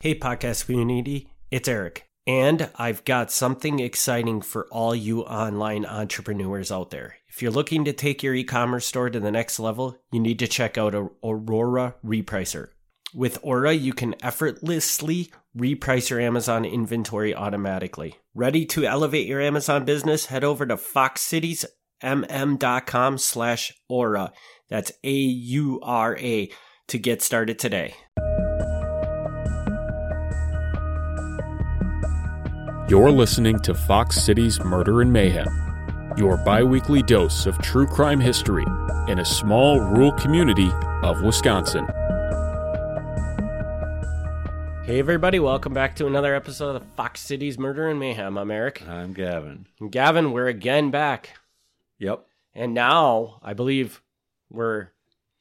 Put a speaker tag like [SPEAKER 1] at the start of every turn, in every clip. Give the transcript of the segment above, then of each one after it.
[SPEAKER 1] Hey, podcast community, it's Eric. And I've got something exciting for all you online entrepreneurs out there. If you're looking to take your e commerce store to the next level, you need to check out Aura Repricer. With Aura, you can effortlessly reprice your Amazon inventory automatically. Ready to elevate your Amazon business? Head over to foxcitiesmm.com slash Aura. That's A-U-R-A to get started today.
[SPEAKER 2] You're listening to Fox Cities Murder and Mayhem, your bi weekly dose of true crime history in a small rural community of Wisconsin.
[SPEAKER 1] Hey, everybody, welcome back to another episode of the Fox Cities Murder and Mayhem. I'm Eric.
[SPEAKER 3] I'm Gavin.
[SPEAKER 1] And Gavin, we're again back.
[SPEAKER 3] Yep.
[SPEAKER 1] And now I believe we're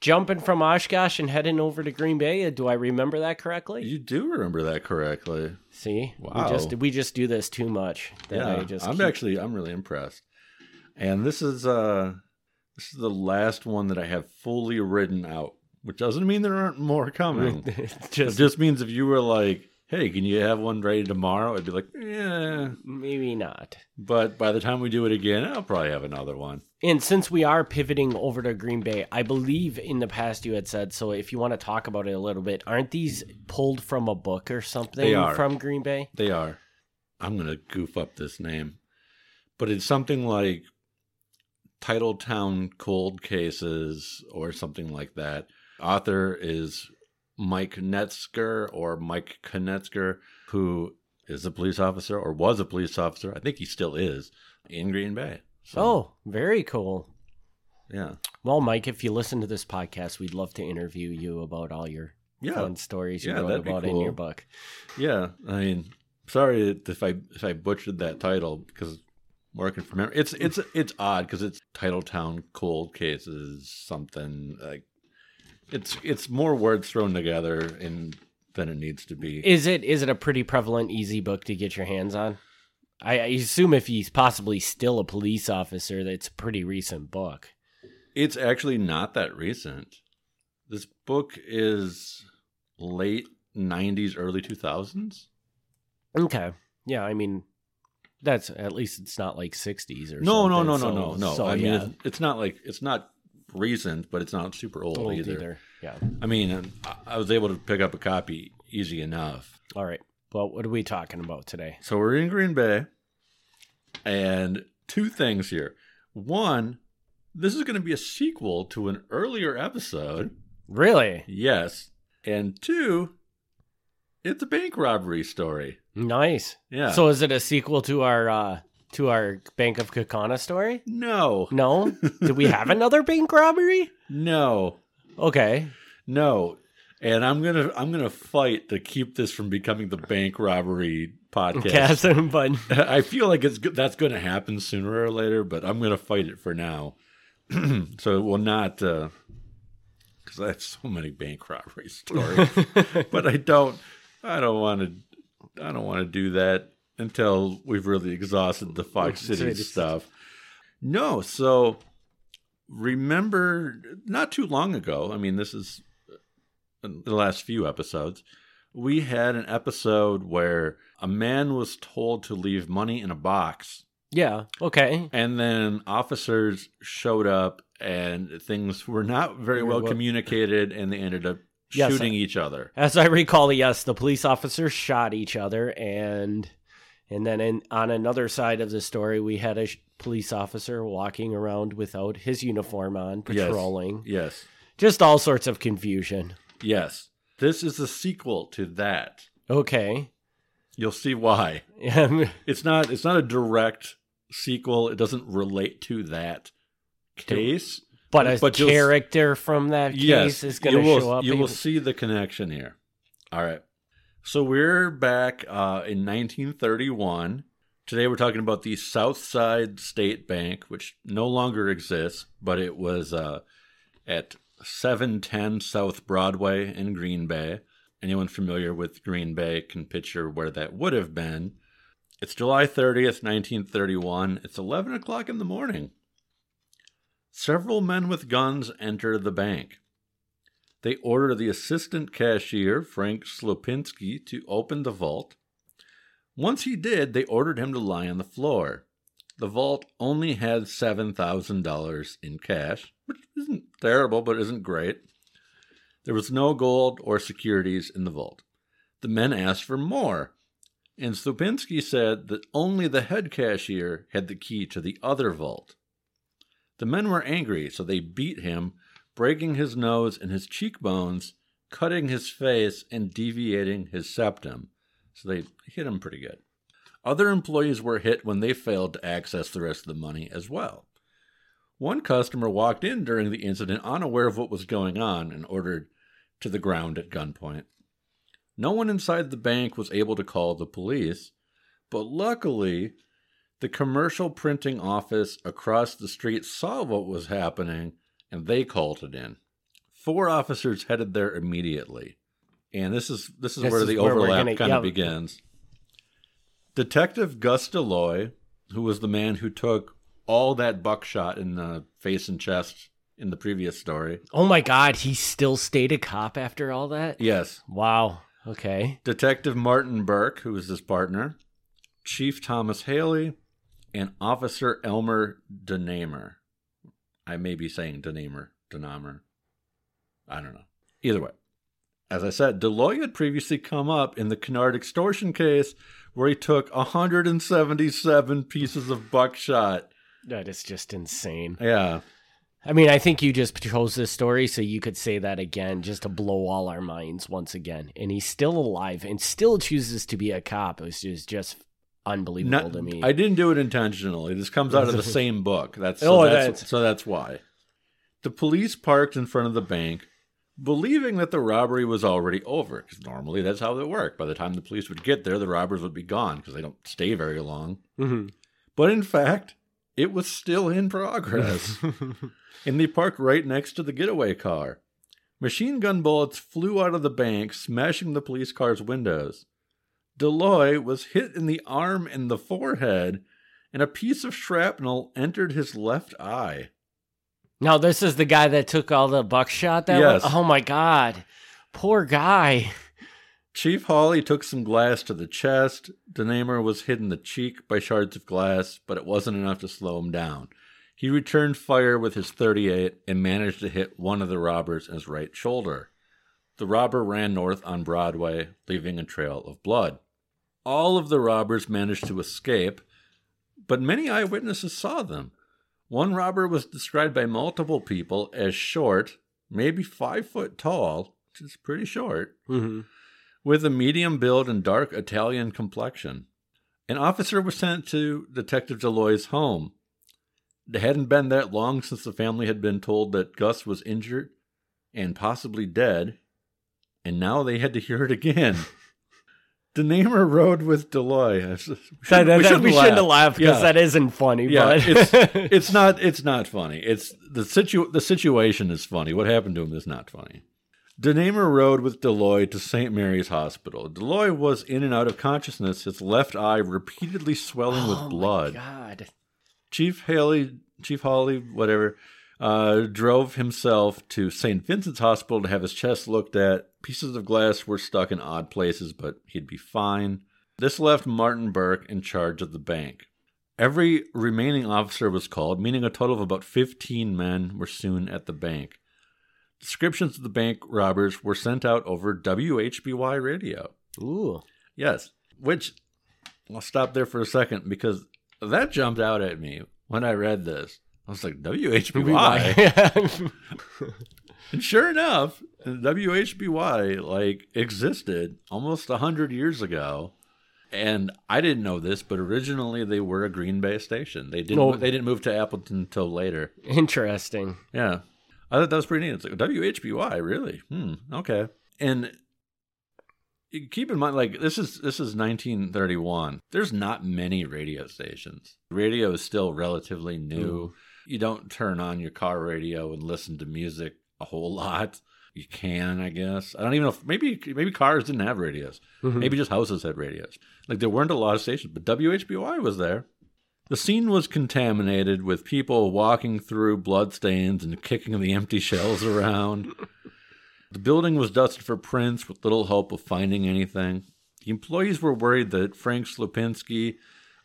[SPEAKER 1] jumping from Oshkosh and heading over to Green Bay. Do I remember that correctly?
[SPEAKER 3] You do remember that correctly.
[SPEAKER 1] See,
[SPEAKER 3] Wow.
[SPEAKER 1] we just we just do this too much. That
[SPEAKER 3] yeah,
[SPEAKER 1] I just
[SPEAKER 3] I'm
[SPEAKER 1] keep-
[SPEAKER 3] actually I'm really impressed. And this is uh this is the last one that I have fully written out, which doesn't mean there aren't more coming. it
[SPEAKER 1] just,
[SPEAKER 3] just means if you were like, "Hey, can you have one ready tomorrow?" I'd be like, "Yeah."
[SPEAKER 1] maybe not.
[SPEAKER 3] But by the time we do it again, I'll probably have another one.
[SPEAKER 1] And since we are pivoting over to Green Bay, I believe in the past you had said so. If you want to talk about it a little bit, aren't these pulled from a book or something
[SPEAKER 3] They are.
[SPEAKER 1] from Green Bay?
[SPEAKER 3] They are. I'm going to goof up this name. But it's something like Titletown Cold Cases or something like that. Author is Mike Netzger or Mike Konetzger, who is a police officer or was a police officer. I think he still is in Green Bay. So,
[SPEAKER 1] Oh, very cool.
[SPEAKER 3] yeah.
[SPEAKER 1] Well, Mike, if you listen to this podcast, we'd love to interview you about all your
[SPEAKER 3] Yeah.
[SPEAKER 1] fun stories you
[SPEAKER 3] Yeah,
[SPEAKER 1] wrote
[SPEAKER 3] that'd be
[SPEAKER 1] in your
[SPEAKER 3] cool.
[SPEAKER 1] book.
[SPEAKER 3] Yeah. I mean, sorry if I if I butchered that title because working from memory, it's it's it's odd because it's Titletown Cold Cases something like it's it's more words thrown together in than it needs to be.
[SPEAKER 1] Is it is it a pretty prevalent, easy book to get your hands on? I, I assume if he's possibly still a police officer, that's a pretty recent book.
[SPEAKER 3] It's actually not that recent. This book is late '90s, early 2000s.
[SPEAKER 1] Okay, yeah, I mean, that's at least it's not like '60s or
[SPEAKER 3] No, no,
[SPEAKER 1] something,
[SPEAKER 3] no, no,
[SPEAKER 1] so-
[SPEAKER 3] no, no.
[SPEAKER 1] So,
[SPEAKER 3] I mean, it's, it's not like it's not recent, but it's not super old,
[SPEAKER 1] old
[SPEAKER 3] either.
[SPEAKER 1] either. Yeah.
[SPEAKER 3] I mean, I- I was able to pick up a copy easy enough.
[SPEAKER 1] All right. Well, what are we talking about today?
[SPEAKER 3] So we're in Green Bay, and two things here. One, this is going to be a sequel to an earlier episode.
[SPEAKER 1] Really
[SPEAKER 3] Yes. And two, it's a bank robbery story.
[SPEAKER 1] nice.
[SPEAKER 3] Yeah.
[SPEAKER 1] So, is it a sequel to our uh to our Bank of Kaukauna story?
[SPEAKER 3] no,
[SPEAKER 1] No. Did we have another bank robbery?
[SPEAKER 3] no,
[SPEAKER 1] Okay.
[SPEAKER 3] no. And I'm gonna I'm gonna fight to keep this from becoming the bank robbery podcast.
[SPEAKER 1] Catherine, but
[SPEAKER 3] I feel like it's that's going to happen sooner or later, but I'm going to fight it for now. so it will not, uh, because I have so many bank robbery stories. but I don't, I don't want to, I don't want to do that until we've really exhausted the Fox City
[SPEAKER 1] City
[SPEAKER 3] stuff. No, so remember, not too long ago. I mean, this is uh, in the last few episodes we had an episode where a man was told to leave money in a box
[SPEAKER 1] yeah. Okay.
[SPEAKER 3] and then officers showed up and things were not very well
[SPEAKER 1] Well-
[SPEAKER 3] communicated and they ended up
[SPEAKER 1] Yes,
[SPEAKER 3] shooting each other
[SPEAKER 1] As I recall, yes, the police officers shot each other, and and then in, on another side of the story, we had a sh- police officer walking around without his uniform on, patrolling.
[SPEAKER 3] yes
[SPEAKER 1] Just all sorts of confusion.
[SPEAKER 3] yes this is a sequel to that
[SPEAKER 1] Okay.
[SPEAKER 3] you'll see why it's not it's not a direct sequel it doesn't relate to that case
[SPEAKER 1] but a
[SPEAKER 3] But
[SPEAKER 1] character from that case is going to show up.
[SPEAKER 3] You will see the connection here. All right. So we're back uh, in 1931. Today we're talking about the Southside State Bank, which no longer exists, but it was uh, at 710 South Broadway in Green Bay. Anyone familiar with Green Bay can picture where that would have been. It's July 30th, 1931. It's 11 o'clock in the morning. Several men with guns enter the bank. They order the assistant cashier, Frank Slupinski, to open the vault. Once he did, they ordered him to lie on the floor. The vault only had $7,000 in cash, which isn't terrible, but isn't great. There was no gold or securities in the vault. The men asked for more, and Slupinski said that only the head cashier had the key to the other vault. The men were angry, so they beat him, breaking his nose and his cheekbones, cutting his face, and deviating his septum. So they hit him pretty good. Other employees were hit when they failed to access the rest of the money as well. One customer walked in during the incident unaware of what was going on and ordered to the ground at gunpoint. No one inside the bank was able to call the police, but luckily, the commercial printing office across the street saw what was happening and they called it in. Four officers headed there immediately. And this is this is
[SPEAKER 1] This
[SPEAKER 3] where
[SPEAKER 1] is
[SPEAKER 3] the
[SPEAKER 1] where
[SPEAKER 3] overlap
[SPEAKER 1] gonna-
[SPEAKER 3] kind
[SPEAKER 1] yeah.
[SPEAKER 3] of begins. Detective Gus Deloy, who was the man who took all that buckshot in the face and chest in the previous story.
[SPEAKER 1] Oh my god, he still stayed a cop after all that?
[SPEAKER 3] Yes.
[SPEAKER 1] Wow. Okay.
[SPEAKER 3] Detective Martin Burke, who was his partner, Chief Thomas Haley, and Officer Elmer Denamer. I may be saying Denamer, Denamer. I don't know. Either way. As I said, Deloy had previously come up in the Kennard extortion case where he took 177 pieces of buckshot.
[SPEAKER 1] That is just insane.
[SPEAKER 3] Yeah.
[SPEAKER 1] I mean, I think you just chose this story so you could say that again just to blow all our minds once again. And he's still alive and still chooses to be a cop, which is just unbelievable
[SPEAKER 3] Not-
[SPEAKER 1] to me.
[SPEAKER 3] I didn't do it intentionally. This comes out of the same book. That's
[SPEAKER 1] Oh,
[SPEAKER 3] so, that's,
[SPEAKER 1] that's-
[SPEAKER 3] so that's why. The police parked in front of the bank, believing that the robbery was already over. Because normally that's how it worked. By the time the police would get there, the robbers would be gone because they don't stay very long.
[SPEAKER 1] Mhm.
[SPEAKER 3] But in fact, it was still in progress. and they parked right next to the getaway car. Machine gun bullets flew out of the bank, smashing the police car's windows. Deloy was hit in the arm and the forehead, and a piece of shrapnel entered his left eye.
[SPEAKER 1] now, this is the guy that took all the buckshot that
[SPEAKER 3] Yes.
[SPEAKER 1] one? Oh my god. Poor guy.
[SPEAKER 3] Chief Hawley took some glass to the chest. Denamer was hit in the cheek by shards of glass, but it wasn't enough to slow him down. He returned fire with his 38 and managed to hit one of the robbers in his right shoulder. The robber ran north on Broadway, leaving a trail of blood. All of the robbers managed to escape, but many eyewitnesses saw them. One robber was described by multiple people as short, maybe five foot tall, which is pretty short
[SPEAKER 1] hmm
[SPEAKER 3] with a medium build and dark Italian complexion. An officer was sent to Detective Deloy's home. It hadn't been that long since the family had been told that Gus was injured and possibly dead, and now they had to hear it again. Denamer rode with Deloy. We
[SPEAKER 1] That,
[SPEAKER 3] shouldn't-
[SPEAKER 1] that- we
[SPEAKER 3] shouldn't
[SPEAKER 1] shouldn't have
[SPEAKER 3] laugh.
[SPEAKER 1] laughed because
[SPEAKER 3] Yeah.
[SPEAKER 1] that isn't funny.
[SPEAKER 3] Yeah,
[SPEAKER 1] but
[SPEAKER 3] it's it's not it's not funny. It's the situ the situation is funny. What happened to him is not funny. Denamer rode with Deloy to St. Mary's Hospital. Deloy was in and out of consciousness, his left eye repeatedly swelling
[SPEAKER 1] Oh
[SPEAKER 3] with blood.
[SPEAKER 1] God.
[SPEAKER 3] Chief Haley, Chief Hawley, whatever, uh, drove himself to St. Vincent's Hospital to have his chest looked at. Pieces of glass were stuck in odd places, but he'd be fine. This left Martin Burke in charge of the bank. Every remaining officer was called, meaning a total of about 15 men were soon at the bank. Descriptions of the bank robbers were sent out over WHBY radio.
[SPEAKER 1] Ooh.
[SPEAKER 3] Yes, which I'll stop there for a second because that jumped out at me when I read this. I was like, WHBY. and sure enough, WHBY like existed almost a hundred years ago. And I didn't know this, but originally they were a Green Bay station. They didn't. They didn't move to Appleton until later.
[SPEAKER 1] Interesting.
[SPEAKER 3] Yeah. I thought that was pretty neat. It's like WHBY, really? Hmm. Okay. And keep in mind, like this is this is 1931. There's not many radio stations. Radio is still relatively new. You don't turn on your car radio and listen to music a whole lot. You can, I guess. I don't even know. If, maybe maybe cars didn't have radios.
[SPEAKER 1] Mhm.
[SPEAKER 3] Maybe just houses had radios. Like there weren't a lot of stations, but WHBY was there. The scene was contaminated with people walking through bloodstains and kicking the empty shells around. The building was dusted for prints with little hope of finding anything. The employees were worried that Frank Slupinski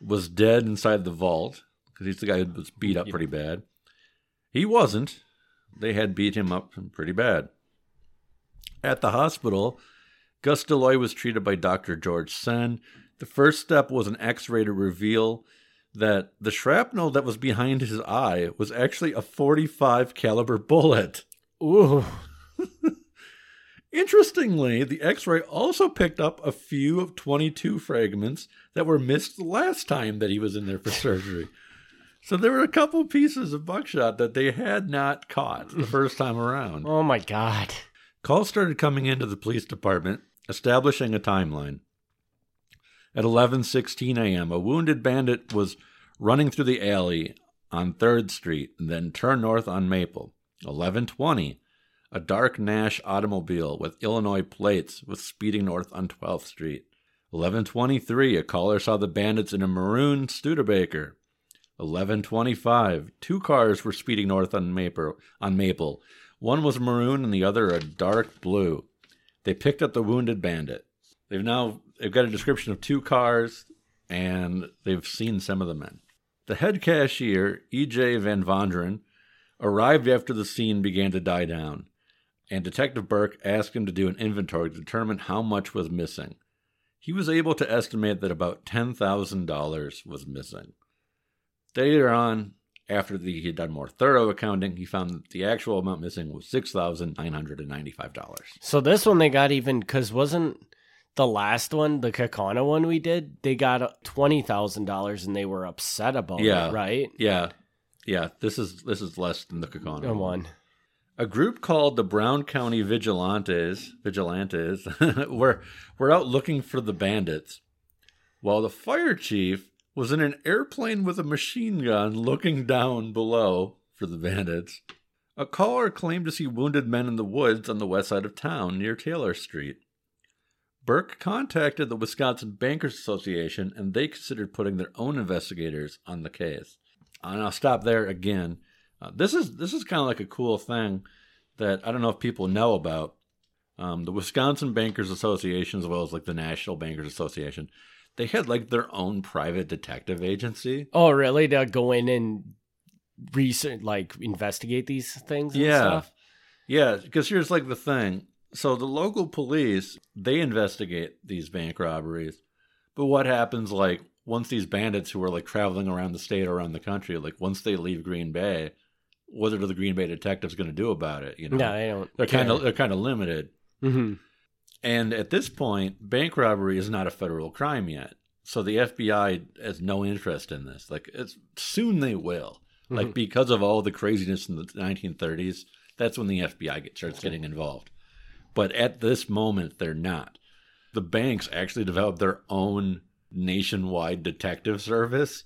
[SPEAKER 3] was dead inside the vault because he's the guy who was beat up pretty bad. He wasn't. They had beat him up pretty bad. At the hospital, Gus Deloy was treated by Dr. George Sen. The first step was an x ray to reveal that the shrapnel that was behind his eye was actually a 45 caliber bullet.
[SPEAKER 1] Ooh.
[SPEAKER 3] Interestingly, the x-ray also picked up a few of 22 fragments that were missed the last time that he was in there for surgery. So there were a couple pieces of buckshot that they had not caught the first time around.
[SPEAKER 1] Oh my god.
[SPEAKER 3] Calls started coming into the police department, establishing a timeline. At 11:16 a.m., a wounded bandit was running through the alley on 3rd Street and then turned north on Maple. 11:20, a dark Nash automobile with Illinois plates was speeding north on 12th Street. 11:23, a caller saw the bandits in a maroon Studebaker. 11:25, two cars were speeding north on Maple. On Maple, one was maroon and the other a dark blue. They picked up the wounded bandit. They've now they've got a description of two cars and they've seen some of the men. The head cashier, E.J. Van Vonderen, arrived after the scene began to die down, and Detective Burke asked him to do an inventory to determine how much was missing. He was able to estimate that about $10,000 was missing. Later on, after the, he had done more thorough accounting, he found that the actual amount missing was $6,995.
[SPEAKER 1] So this one they got even because wasn't the last one, the Kaukauna one we did, they got twenty thousand dollars and they were upset about
[SPEAKER 3] Yeah.
[SPEAKER 1] it, right?
[SPEAKER 3] Yeah. Yeah, this is this is less than the Kaukauna.
[SPEAKER 1] Come on.
[SPEAKER 3] A group called the Brown County Vigilantes, Vigilantes, were were out looking for the bandits, while the fire chief was in an airplane with a machine gun looking down below for the bandits. A caller claimed to see wounded men in the woods on the west side of town near Taylor Street. Burke contacted the Wisconsin Bankers Association and they considered putting their own investigators on the case. And I'll stop there again. Uh, this is this is kind of like a cool thing that I don't know if people know about. Um, the Wisconsin Bankers Association, as well as like the National Bankers Association, they had like their own private detective agency.
[SPEAKER 1] Oh, really? To go in and research, like investigate these things? And
[SPEAKER 3] Yeah.
[SPEAKER 1] Stuff?
[SPEAKER 3] Yeah, because here's like the thing. So the local police, they investigate these bank robberies. But what happens like once these bandits who are like traveling around the state or around the country, like once they leave Green Bay, what are the Green Bay detectives going to do about it? You know,
[SPEAKER 1] No, I don't.
[SPEAKER 3] they're kind of they're kind of limited.
[SPEAKER 1] hmm
[SPEAKER 3] And at this point, bank robbery is not a federal crime yet. So the FBI has no interest in this. Like it's soon they will. Like
[SPEAKER 1] Mhm.
[SPEAKER 3] because of all the craziness in the 1930s, that's when the FBI get, starts getting involved. But at this moment, they're not. The banks actually developed their own nationwide detective service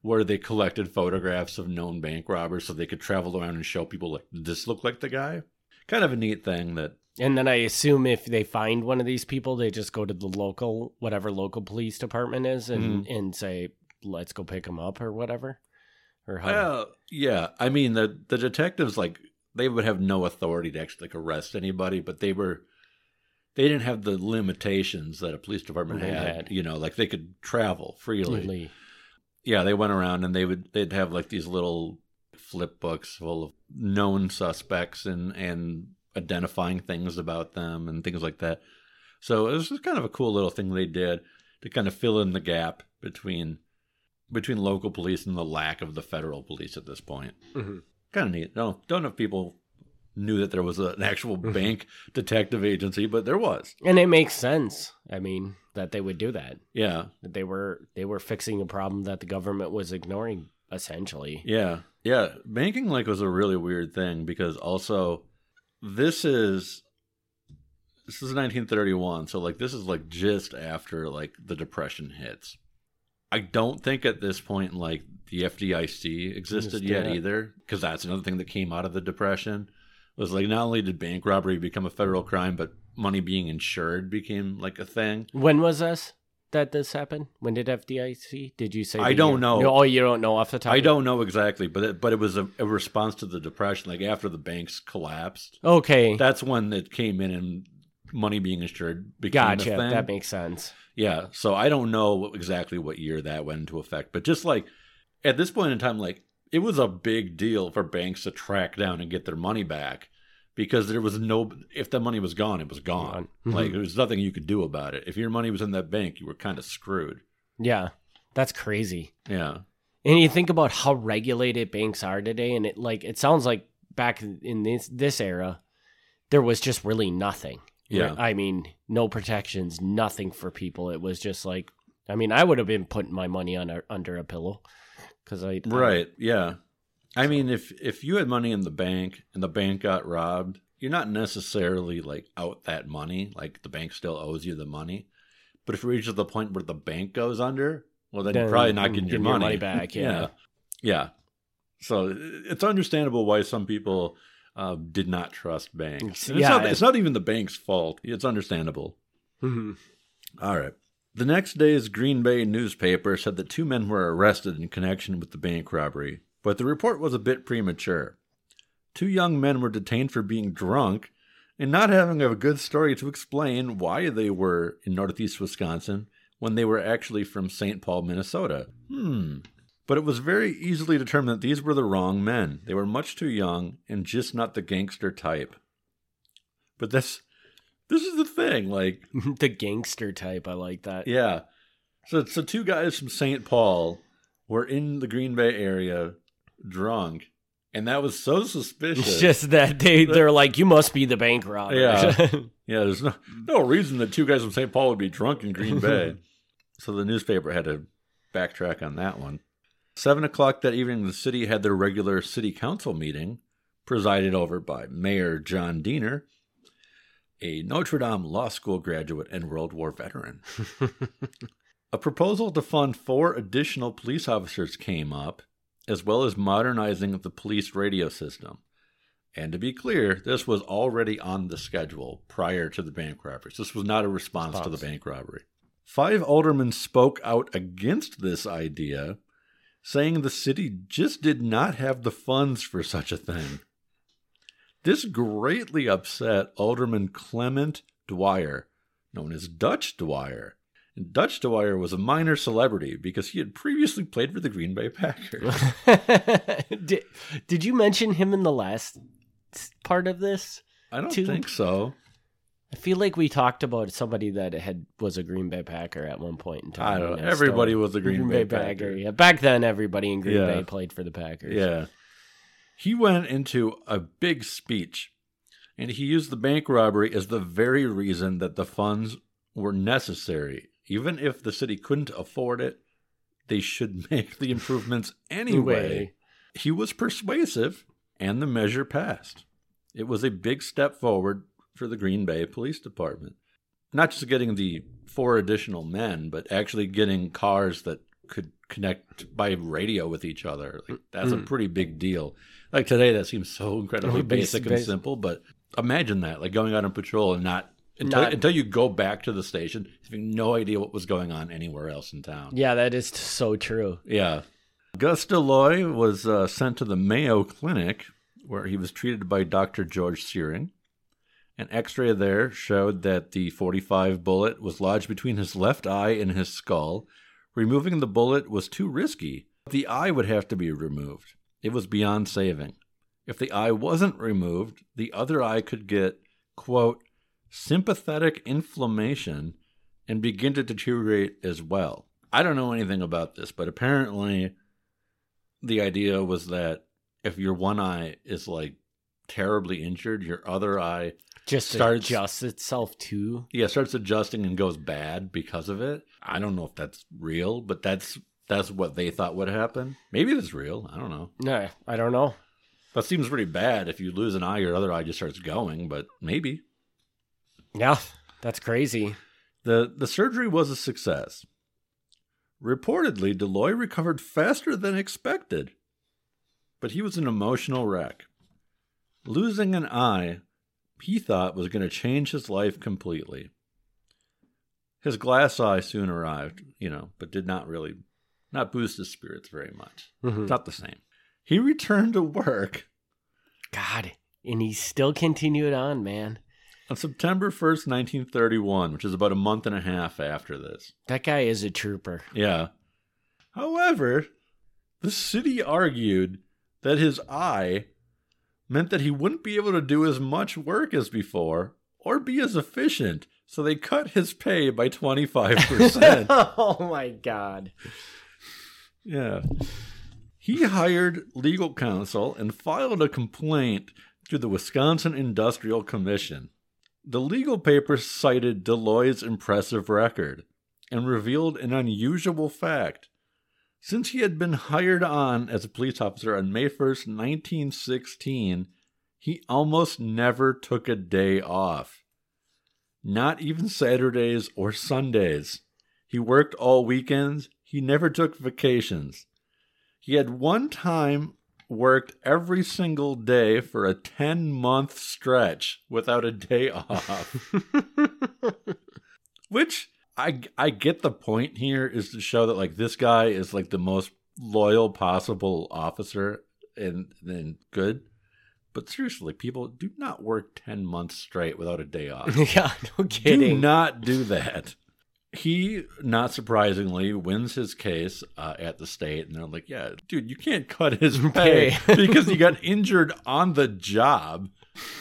[SPEAKER 3] where they collected photographs of known bank robbers so they could travel around and show people like "Does this look like the guy. Kind of a neat thing that
[SPEAKER 1] And then I assume if they find one of these people, they just go to the local, whatever local police department is, and
[SPEAKER 3] Mm-hmm.
[SPEAKER 1] and say, "Let's go pick them up" or whatever. Or how?
[SPEAKER 3] Well, yeah. I mean, the the detectives like they would have no authority to actually like arrest anybody, but they were they didn't have the limitations that a police department had,
[SPEAKER 1] had.
[SPEAKER 3] You know, like they could travel freely.
[SPEAKER 1] Really?
[SPEAKER 3] Yeah, they went around and they would they'd have like these little flip books full of known suspects and and identifying things about them and things like that. So it was just kind of a cool little thing they did to kind of fill in the gap between between local police and the lack of the federal police at this point.
[SPEAKER 1] Mhm.
[SPEAKER 3] Kind of neat. Don't don't know if people knew that there was an actual
[SPEAKER 1] Mhm.
[SPEAKER 3] bank detective agency, but there was.
[SPEAKER 1] And it makes sense. I mean, that they would do that.
[SPEAKER 3] Yeah,
[SPEAKER 1] they were they were fixing a problem that the government was ignoring, essentially.
[SPEAKER 3] Yeah. Yeah. Banking like was a really weird thing because also this is this is 1931, so like this is like just after like the depression hits. I don't think at this point like the FDIC existed yet
[SPEAKER 1] Yeah.
[SPEAKER 3] either because that's another thing that came out of the depression was like not only did bank robbery become a federal crime but money being insured became like a thing.
[SPEAKER 1] When was this? That this happened? When did FDIC? Did you say?
[SPEAKER 3] I don't
[SPEAKER 1] year?
[SPEAKER 3] know.
[SPEAKER 1] No, oh, you don't know off the top.
[SPEAKER 3] I don't know exactly, but it, but it was a, a response to the depression, like after the banks collapsed.
[SPEAKER 1] Okay,
[SPEAKER 3] That's when it came in and money being insured became a
[SPEAKER 1] gotcha.
[SPEAKER 3] thing.
[SPEAKER 1] That makes sense.
[SPEAKER 3] Yeah, so I don't know exactly what year that went into effect, but just like at this point in time, like it was a big deal for banks to track down and get their money back because there was no if the money was gone, it was gone.
[SPEAKER 1] Gone.
[SPEAKER 3] Like
[SPEAKER 1] mm-hmm.
[SPEAKER 3] there was nothing you could do about it. If your money was in that bank, you were kind of screwed.
[SPEAKER 1] Yeah, that's crazy.
[SPEAKER 3] Yeah,
[SPEAKER 1] And you think about how regulated banks are today, and it like it sounds like back in this this era, there was just really nothing.
[SPEAKER 3] yeah,
[SPEAKER 1] I mean, no protections, nothing for people. It was just like, I mean, I would have been putting my money on a, under a pillow because I
[SPEAKER 3] right. Yeah, I mean, if if you had money in the bank and the bank got robbed, you're not necessarily like out that money. Like the bank still owes you the money. But if it reaches the point where the bank goes under, well, then, you're probably not getting your
[SPEAKER 1] getting your
[SPEAKER 3] money,
[SPEAKER 1] money back, yeah.
[SPEAKER 3] yeah. Yeah. So it's understandable why some people uh, did not trust banks. And It's,
[SPEAKER 1] Yeah,
[SPEAKER 3] not, it's not even the bank's fault. It's understandable.
[SPEAKER 1] Mhm.
[SPEAKER 3] All right. The next day's Green Bay newspaper said that two men were arrested in connection with the bank robbery, but the report was a bit premature. Two young men were detained for being drunk and not having a good story to explain why they were in northeast Wisconsin when they were actually from St. Paul, Minnesota. Hmm. But it was very easily determined that these were the wrong men. They were much too young and just not the gangster type. But this this is the thing, like
[SPEAKER 1] the gangster type. I like that.
[SPEAKER 3] yeah. So so two guys from St. Paul were in the Green Bay area drunk, and that was so suspicious.
[SPEAKER 1] It's just that they they're like, you must be the bank robber.
[SPEAKER 3] Yeah. yeah, there's no no reason that two guys from St. Paul would be drunk in Green Bay. so the newspaper had to backtrack on that one. Seven o'clock that evening, the city had their regular city council meeting, presided over by Mayor John Diener, a Notre Dame Law School graduate and World War veteran. A proposal to fund four additional police officers came up, as well as modernizing the police radio system. And to be clear, this was already on the schedule prior to the bank robberies. This was not a response, to the bank robbery. Five aldermen spoke out against this idea, saying the city just did not have the funds for such a thing. This greatly upset Alderman Clement Dwyer, known as Dutch Dwyer. And Dutch Dwyer was a minor celebrity because he had previously played for the Green Bay Packers.
[SPEAKER 1] did, did you mention him in the last part of this?
[SPEAKER 3] I don't think so.
[SPEAKER 1] I feel like we talked about somebody that had was a Green Bay Packer at one point in time.
[SPEAKER 3] I don't know. Everybody
[SPEAKER 1] still-
[SPEAKER 3] was a Green, Bay, Packer.
[SPEAKER 1] Yeah, back then everybody in Green
[SPEAKER 3] Yeah.
[SPEAKER 1] Bay played for the Packers.
[SPEAKER 3] Yeah. He went into a big speech and he used the bank robbery as the very reason that the funds were necessary. Even if the city couldn't afford it, they should make the improvements anyway. He was persuasive and the measure passed. It was a big step forward for the Green Bay Police Department. Not just getting the four additional men, but actually getting cars that could connect by radio with each other. Like, mm-hmm. that's a pretty big deal. Like today, that seems so incredibly
[SPEAKER 1] Basic-
[SPEAKER 3] basic and simple, but imagine that, like going out on patrol and not until,
[SPEAKER 1] Not-
[SPEAKER 3] until you go back to the station, having no idea what was going on anywhere else in town.
[SPEAKER 1] Yeah, that is so true.
[SPEAKER 3] Yeah. Gus Deloy was uh, sent to the Mayo Clinic where he was treated by Dr. George Searing. An x ray there showed that the 45 bullet was lodged between his left eye and his skull. Removing the bullet was too risky. The eye would have to be removed. It was beyond saving. If the eye wasn't removed, the other eye could get, quote, sympathetic inflammation and begin to deteriorate as well. I don't know anything about this, but apparently the idea was that if your one eye is like terribly injured, your other eye
[SPEAKER 1] Just
[SPEAKER 3] Starts-
[SPEAKER 1] adjusts itself to.
[SPEAKER 3] yeah starts adjusting and goes bad because of it. I don't know if that's real, but that's that's what they thought would happen. Maybe it's real. I don't know.
[SPEAKER 1] No, I don't know.
[SPEAKER 3] That seems pretty bad if you lose an eye, your other eye just starts going, but maybe.
[SPEAKER 1] Yeah, that's crazy.
[SPEAKER 3] The the surgery was a success. Reportedly, Deloy recovered faster than expected, but he was an emotional wreck. Losing an eye, he thought was going to change his life completely. His glass eye soon arrived, you know, but did not really not boost his spirits very much.
[SPEAKER 1] Mhm.
[SPEAKER 3] It's not the same. He returned to work
[SPEAKER 1] God, and he still continued on, man.
[SPEAKER 3] On September 1st, 1931, which is about a month and a half after this.
[SPEAKER 1] That guy is a trooper.
[SPEAKER 3] Yeah. However, the city argued that his eye meant that he wouldn't be able to do as much work as before or be as efficient, so they cut his pay by 25%.
[SPEAKER 1] oh my god.
[SPEAKER 3] yeah. He hired legal counsel and filed a complaint to the Wisconsin Industrial Commission. The legal papers cited Deloy's impressive record and revealed an unusual fact. Since he had been hired on as a police officer on May 1st, 1916, he almost never took a day off. Not even Saturdays or Sundays. He worked all weekends. He never took vacations. He had one time worked every single day for a 10 month stretch without a day off. Which I I get the point here is to show that like this guy is like the most loyal possible officer and then good. But seriously, people do not work 10 months straight without a day off.
[SPEAKER 1] yeah, no kidding.
[SPEAKER 3] do not do that. He, not surprisingly, wins his case uh, at the state, and they're like, "Yeah, dude, you can't cut his pay because he got injured on the job."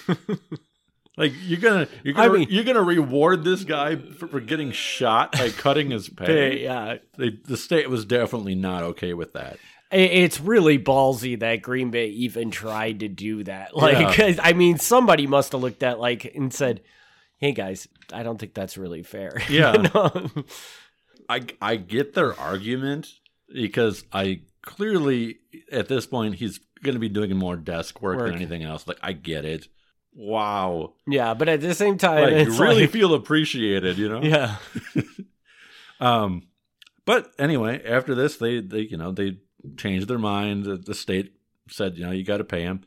[SPEAKER 3] like you're gonna, you're gonna,
[SPEAKER 1] mean-
[SPEAKER 3] you're gonna reward this guy for, for getting shot by cutting his pay.
[SPEAKER 1] Pay, yeah.
[SPEAKER 3] They, the state was definitely not okay with that.
[SPEAKER 1] It's really ballsy that Green Bay even tried to do that. Like,
[SPEAKER 3] Yeah.
[SPEAKER 1] I mean, somebody must have looked at like and said, "Hey guys, I don't think that's really fair."
[SPEAKER 3] Yeah. I I get their argument because I clearly at this point he's going to be doing more desk work,
[SPEAKER 1] Work.
[SPEAKER 3] than anything else. Like I get it. Wow,
[SPEAKER 1] yeah, but at the same time,
[SPEAKER 3] like you really
[SPEAKER 1] like-
[SPEAKER 3] feel appreciated, you know.
[SPEAKER 1] yeah.
[SPEAKER 3] Um, but anyway, after this, they they you know they changed their mind. The, the state said you know you got to pay him,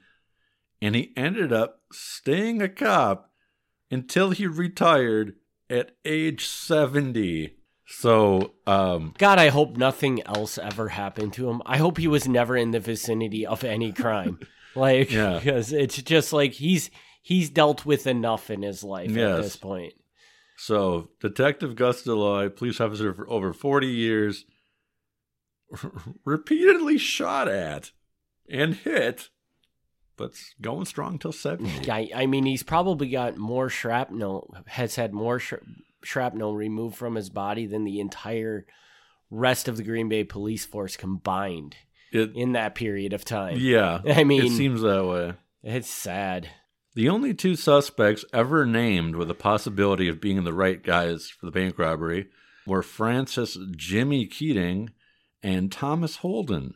[SPEAKER 3] and he ended up staying a cop until he retired at age seventy. So um,
[SPEAKER 1] God, I hope nothing else ever happened to him. I hope he was never in the vicinity of any crime. like,
[SPEAKER 3] Yeah.
[SPEAKER 1] because it's just like he's he's dealt with enough in his life at this point.
[SPEAKER 3] So, Detective Gus Deloy, police officer for over 40 years, repeatedly shot at and hit, but going strong till 70.
[SPEAKER 1] I, I mean, he's probably got more shrapnel, has had more sh- shrapnel removed from his body than the entire rest of the Green Bay police force combined
[SPEAKER 3] It,
[SPEAKER 1] in that period of time.
[SPEAKER 3] yeah,
[SPEAKER 1] I mean,
[SPEAKER 3] it seems that way.
[SPEAKER 1] it's sad.
[SPEAKER 3] The only two suspects ever named with the possibility of being the right guys for the bank robbery were Francis Jimmy Keating and Thomas Holden,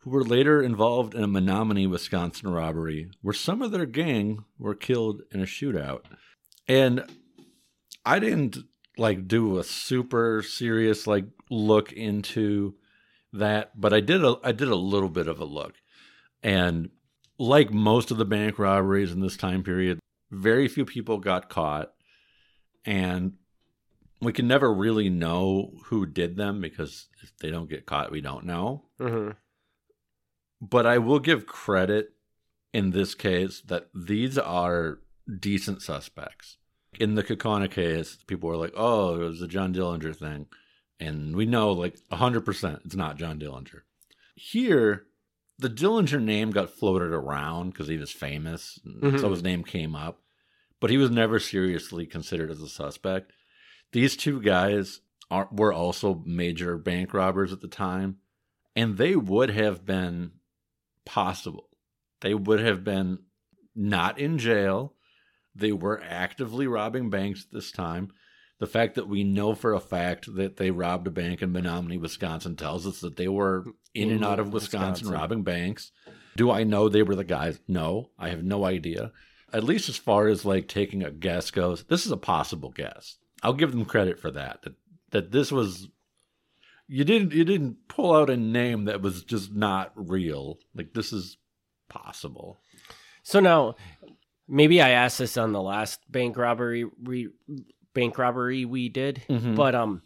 [SPEAKER 3] who were later involved in a Menomonie, Wisconsin robbery where some of their gang were killed in a shootout. And I didn't like do a super serious like look into that, but I did a I did a little bit of a look. And like most of the bank robberies in this time period, very few people got caught. And we can never really know who did them because if they don't get caught, we don't know.
[SPEAKER 1] hmm
[SPEAKER 3] But I will give credit in this case that these are decent suspects. In the Kaukauna case, people were like, oh, it was the John Dillinger thing. And we know, like, 100% it's not John Dillinger. Here, the Dillinger name got floated around because he was famous. and mm-hmm.
[SPEAKER 1] So
[SPEAKER 3] his name came up. But he was never seriously considered as a suspect. These two guys are, were also major bank robbers at the time. And they would have been possible. They would have been not in jail. They were actively robbing banks at this time. The fact that we know for a fact that they robbed a bank in Menomonie, Wisconsin, tells us that they were in and out of mm, Wisconsin,
[SPEAKER 1] Wisconsin.
[SPEAKER 3] robbing banks. Do I know they were the guys? No, I have no idea. At least as far as like taking a guess goes, this is a possible guess. I'll give them credit for that. That that this was you didn't you didn't pull out a name that was just not real. Like this is possible.
[SPEAKER 1] So now, maybe I asked this on the last bank robbery re- bank robbery we did.
[SPEAKER 3] Mhm.
[SPEAKER 1] But um,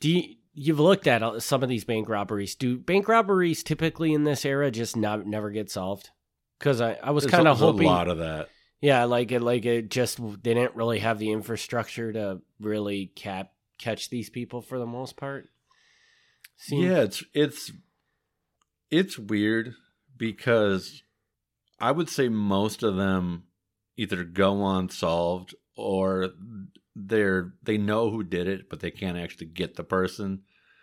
[SPEAKER 1] do you, you've looked at some of these bank robberies? Do bank robberies typically in this era just not never get solved? Because I, I was kind of hoping,
[SPEAKER 3] a lot of that.
[SPEAKER 1] yeah, like it like it just they didn't really have the infrastructure to really cap catch these people for the most part. Seem-
[SPEAKER 3] Yeah, it's it's it's weird because I would say most of them either go unsolved or they're they know who did it, but they can't actually get the person.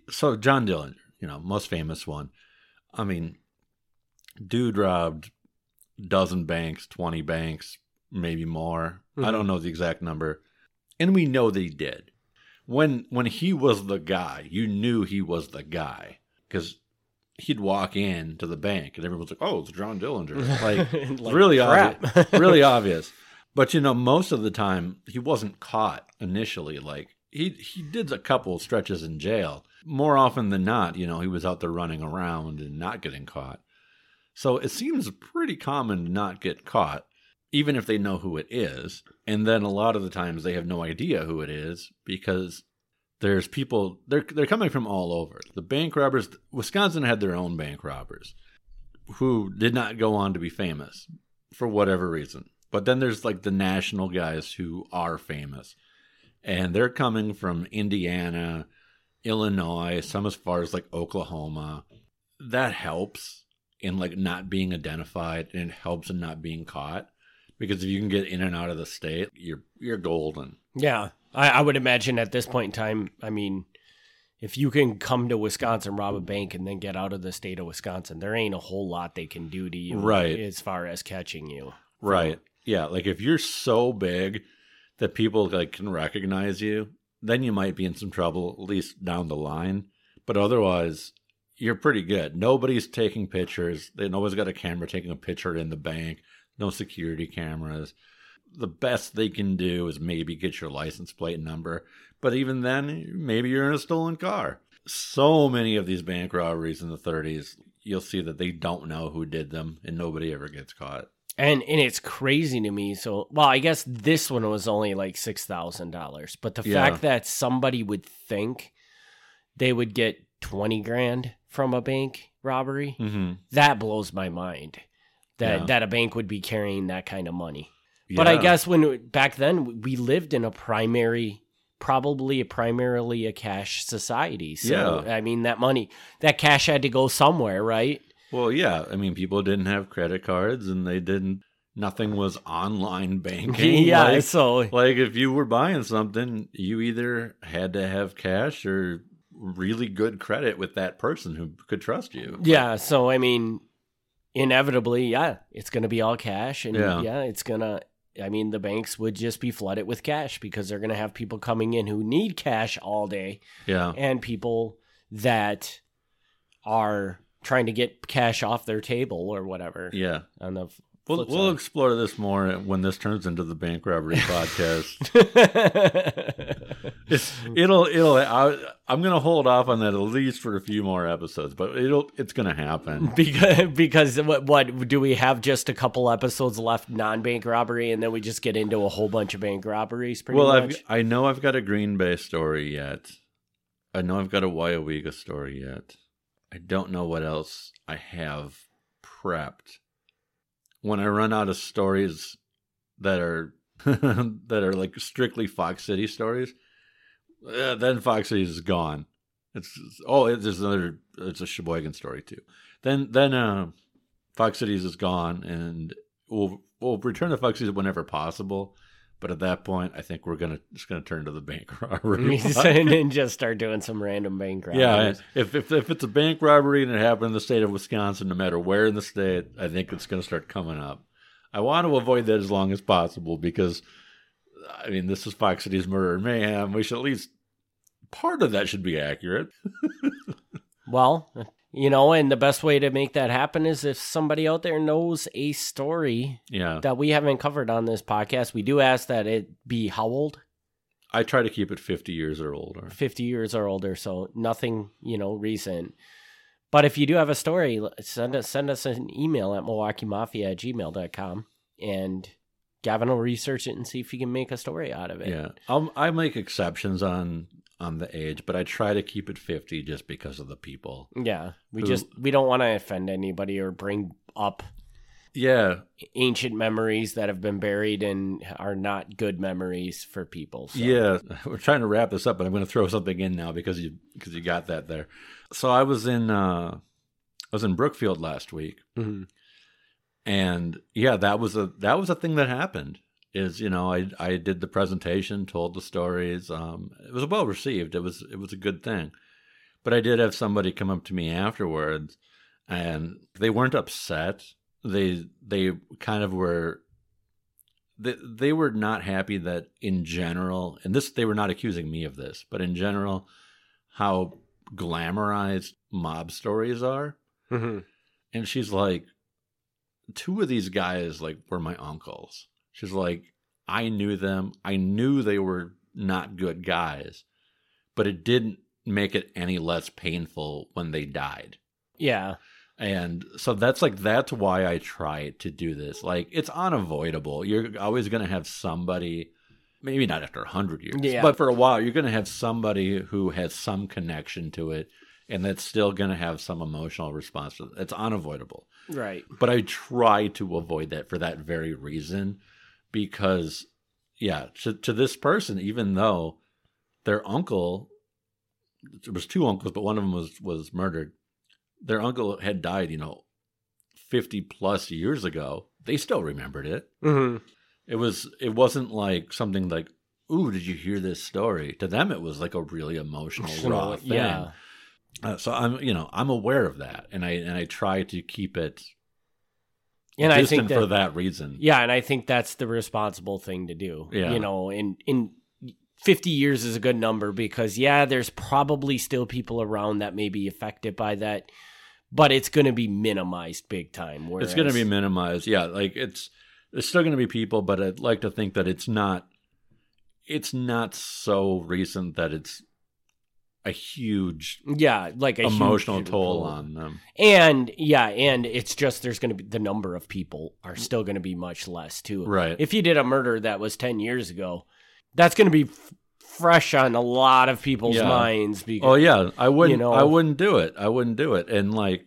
[SPEAKER 3] So John Dillinger, you know, most famous one. I mean, dude robbed dozen banks, twenty banks, maybe more. I
[SPEAKER 1] Mhm.
[SPEAKER 3] don't know the exact number, and we know that he did when when he was the guy, you knew he was the guy because he'd walk in to the bank and everyone's like, "Oh, it's John Dillinger." Like,
[SPEAKER 1] Like,
[SPEAKER 3] really obvious, really obvious. But you know, most of the time he wasn't caught initially. Like he he did a couple stretches in jail. More often than not, you know, he was out there running around and not getting caught. So it seems pretty common to not get caught, even if they know who it is. And then a lot of the times they have no idea who it is because there's people they're they're coming from all over. The bank robbers Wisconsin had their own bank robbers who did not go on to be famous for whatever reason. But then there's like the national guys who are famous. And they're coming from Indiana, Illinois, some as far as like Oklahoma. That helps in like not being identified and it helps in not being caught. Because if you can get in and out of the state, you're you're golden.
[SPEAKER 1] Yeah, I, I would imagine at this point in time, I mean, if you can come to Wisconsin, rob a bank, and then get out of the state of Wisconsin, there ain't a whole lot they can do to you,
[SPEAKER 3] Right.
[SPEAKER 1] As far as catching you,
[SPEAKER 3] Right. Yeah. Like if you're so big that people like can recognize you, then you might be in some trouble, at least down the line. But otherwise, you're pretty good. Nobody's taking pictures. They nobody's got a camera taking a picture in the bank. No security cameras. The best they can do is maybe get your license plate number. But even then, maybe you're in a stolen car. So many of these bank robberies in the 30s, you'll see that they don't know who did them and nobody ever gets caught.
[SPEAKER 1] and and it's crazy to me. So, well, I guess this one was only like six thousand dollars, but the
[SPEAKER 3] Yeah.
[SPEAKER 1] fact that somebody would think they would get twenty grand from a bank robbery
[SPEAKER 3] Mm-hmm.
[SPEAKER 1] that blows my mind. That
[SPEAKER 3] Yeah.
[SPEAKER 1] that a bank would be carrying that kind of money. But I guess when back then we lived in a primary, probably a primarily a cash society. So
[SPEAKER 3] Yeah.
[SPEAKER 1] I mean that money, that cash had to go somewhere, right?
[SPEAKER 3] Well, yeah. I mean, people didn't have credit cards, and they didn't. Nothing was online banking.
[SPEAKER 1] yeah.
[SPEAKER 3] Like,
[SPEAKER 1] so
[SPEAKER 3] like if you were buying something, you either had to have cash or really good credit with that person who could trust you.
[SPEAKER 1] yeah. So I mean, inevitably, yeah, it's gonna be all cash, and
[SPEAKER 3] Yeah.
[SPEAKER 1] yeah, it's gonna. I mean, the banks would just be flooded with cash because they're gonna have people coming in who need cash all day.
[SPEAKER 3] Yeah.
[SPEAKER 1] and people that are trying to get cash off their table or whatever.
[SPEAKER 3] Yeah.
[SPEAKER 1] On the
[SPEAKER 3] We'll, we'll explore this more when this turns into the bank robbery podcast. It's, it'll it'll I, I'm gonna hold off on that at least for a few more episodes, but it'll it's gonna happen.
[SPEAKER 1] because because what what do we have just a couple episodes left non bank robbery and then we just get into a whole bunch of bank robberies pretty
[SPEAKER 3] well,
[SPEAKER 1] much.
[SPEAKER 3] I've, I know I've got a Green Bay story yet. I know I've got a Weyauwega story yet. I don't know what else I have prepped. When I run out of stories that are that are like strictly Fox City stories, uh, then Fox City is gone. It's oh, there's another. It's a Sheboygan story too. Then then uh, Fox Cities is gone, and we'll we'll return to Fox whenever possible. But at that point, I think we're gonna just gonna turn to the bank robbery.
[SPEAKER 1] and just start doing some random bank robberies.
[SPEAKER 3] yeah, if, if if it's a bank robbery and it happened in the state of Wisconsin, no matter where in the state, I think it's gonna start coming up. I want to avoid that as long as possible because, I mean, this is Fox Cities Murder and Mayhem. We should at least part of that should be accurate.
[SPEAKER 1] Well, you know, and the best way to make that happen is if somebody out there knows a story
[SPEAKER 3] Yeah,
[SPEAKER 1] that we haven't covered on this podcast. We do ask that it be how old?
[SPEAKER 3] I try to keep it fifty years or older.
[SPEAKER 1] 50 years or older, so nothing, you know, recent. But if you do have a story, send us send us an email at milwaukeemafia at gmail.com and Gavin will research it and see if he can make a story out of it.
[SPEAKER 3] Yeah, I'll, I make exceptions on on the age, but I try to keep it fifty just because of the people.
[SPEAKER 1] Yeah. We
[SPEAKER 3] Who-
[SPEAKER 1] just we don't want to offend anybody or bring up
[SPEAKER 3] Yeah,
[SPEAKER 1] ancient memories that have been buried and are not good memories for people. So.
[SPEAKER 3] yeah. We're trying to wrap this up, but I'm going to throw something in now because you because you got that there. So I was in uh I was in Brookfield last week,
[SPEAKER 1] Mhm.
[SPEAKER 3] and yeah, that was a that was a thing that happened. Is you know I I did the presentation, told the stories. Um, it was well received. It was it was a good thing, but I did have somebody come up to me afterwards, and they weren't upset. They they kind of were. They they were not happy that in general, and this they were not accusing me of this, but in general, how glamorized mob stories are.
[SPEAKER 1] Mhm.
[SPEAKER 3] And she's like, two of these guys like were my uncles. She's like, I knew them. I knew they were not good guys, but it didn't make it any less painful when they died.
[SPEAKER 1] Yeah.
[SPEAKER 3] And so that's like that's why I try to do this. Like it's unavoidable. You're always going to have somebody maybe not after 100 years,
[SPEAKER 1] Yeah.
[SPEAKER 3] but for a while you're going to have somebody who has some connection to it and that's still going to have some emotional response. It's unavoidable.
[SPEAKER 1] Right.
[SPEAKER 3] But I try to avoid that for that very reason because yeah, to, to this person even though their uncle there was two uncles but one of them was was murdered their uncle had died, you know, 50 plus years ago, they still remembered it.
[SPEAKER 1] hmm
[SPEAKER 3] It was it wasn't like something like, "Ooh, did you hear this story?" To them it was like a really emotional raw thing.
[SPEAKER 1] Yeah.
[SPEAKER 3] Uh, so I'm, you know, I'm aware of that and I and I try to keep it
[SPEAKER 1] And I think that,
[SPEAKER 3] for that reason.
[SPEAKER 1] yeah, and I think that's the responsible thing to do.
[SPEAKER 3] Yeah.
[SPEAKER 1] You know, in in 50 years is a good number because yeah, there's probably still people around that may be affected by that, but it's going to be minimized big time.
[SPEAKER 3] It's going to be minimized. Yeah, like it's there's still going to be people, but I'd like to think that it's not it's not so recent that it's a huge
[SPEAKER 1] yeah, like a huge
[SPEAKER 3] emotional toll
[SPEAKER 1] pull.
[SPEAKER 3] on them.
[SPEAKER 1] And yeah, and it's just there's going to be the number of people are still going to be much less too.
[SPEAKER 3] Right.
[SPEAKER 1] If you did a murder that was 10 years ago, that's going to be f- fresh on a lot of people's
[SPEAKER 3] Yeah.
[SPEAKER 1] minds because
[SPEAKER 3] Oh yeah, I wouldn't.
[SPEAKER 1] know-
[SPEAKER 3] I wouldn't do it. I wouldn't do it. And like,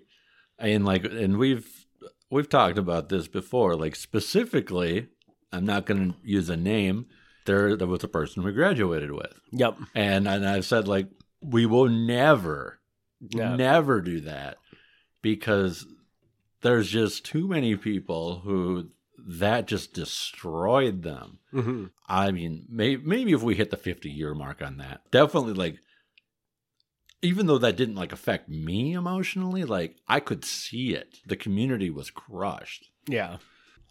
[SPEAKER 3] and like, and we've we've talked about this before. Like specifically, I'm not going to use a name. There, there was a person we graduated with,
[SPEAKER 1] Yep.
[SPEAKER 3] and and I've said like we will never, never do that because there's just too many people who that just destroyed them.
[SPEAKER 1] hmm
[SPEAKER 3] I mean, may, maybe if we hit the 50 year mark on that, definitely like, even though that didn't like affect me emotionally, like I could see it. The community was crushed.
[SPEAKER 1] Yeah.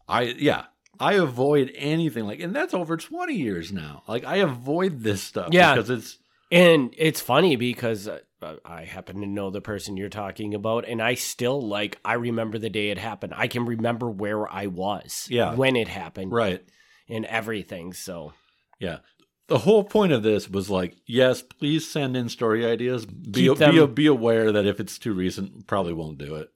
[SPEAKER 3] I, yeah, I avoid anything like, and that's over 20 years now. Like I avoid this stuff
[SPEAKER 1] Yeah.
[SPEAKER 3] because it's,
[SPEAKER 1] And it's funny because uh, I happen to know the person you're talking about, and I still like, I remember the day it happened. I can remember where I was
[SPEAKER 3] Yeah.
[SPEAKER 1] when it happened
[SPEAKER 3] right.
[SPEAKER 1] and everything. So,
[SPEAKER 3] Yeah. The whole point of this was like, yes, please send in story ideas. Be,
[SPEAKER 1] them-
[SPEAKER 3] be, be aware that if it's too recent, probably won't do it.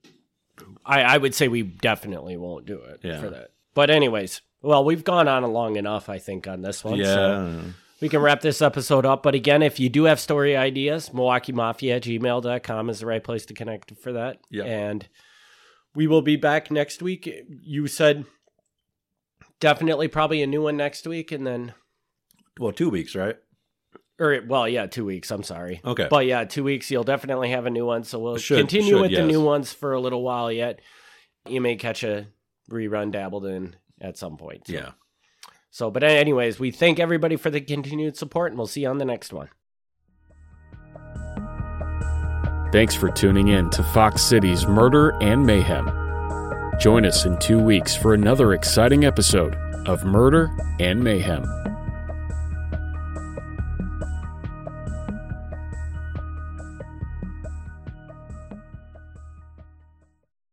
[SPEAKER 1] I, I would say we definitely won't do it
[SPEAKER 3] Yeah.
[SPEAKER 1] for that. But, anyways, well, we've gone on long enough, I think, on this one.
[SPEAKER 3] yeah.
[SPEAKER 1] So we can wrap this episode up. But again, if you do have story ideas, Milwaukee Mafia at gmail.com is the right place to connect for that.
[SPEAKER 3] Yeah.
[SPEAKER 1] And we will be back next week. You said definitely probably a new one next week. And then,
[SPEAKER 3] Well, two weeks, right?
[SPEAKER 1] or well, yeah, two weeks. I'm sorry.
[SPEAKER 3] Okay.
[SPEAKER 1] But yeah, two weeks, you'll definitely have a new one. So we'll
[SPEAKER 3] Should-
[SPEAKER 1] continue
[SPEAKER 3] should,
[SPEAKER 1] with the new ones for a little while yet. You may catch a rerun dabbled in at some point. So-
[SPEAKER 3] yeah.
[SPEAKER 1] So, but anyways, we thank everybody for the continued support, and we'll see you on the next one.
[SPEAKER 2] Thanks for tuning in to Fox Cities Murder and Mayhem. Join us in two weeks for another exciting episode of Murder and Mayhem.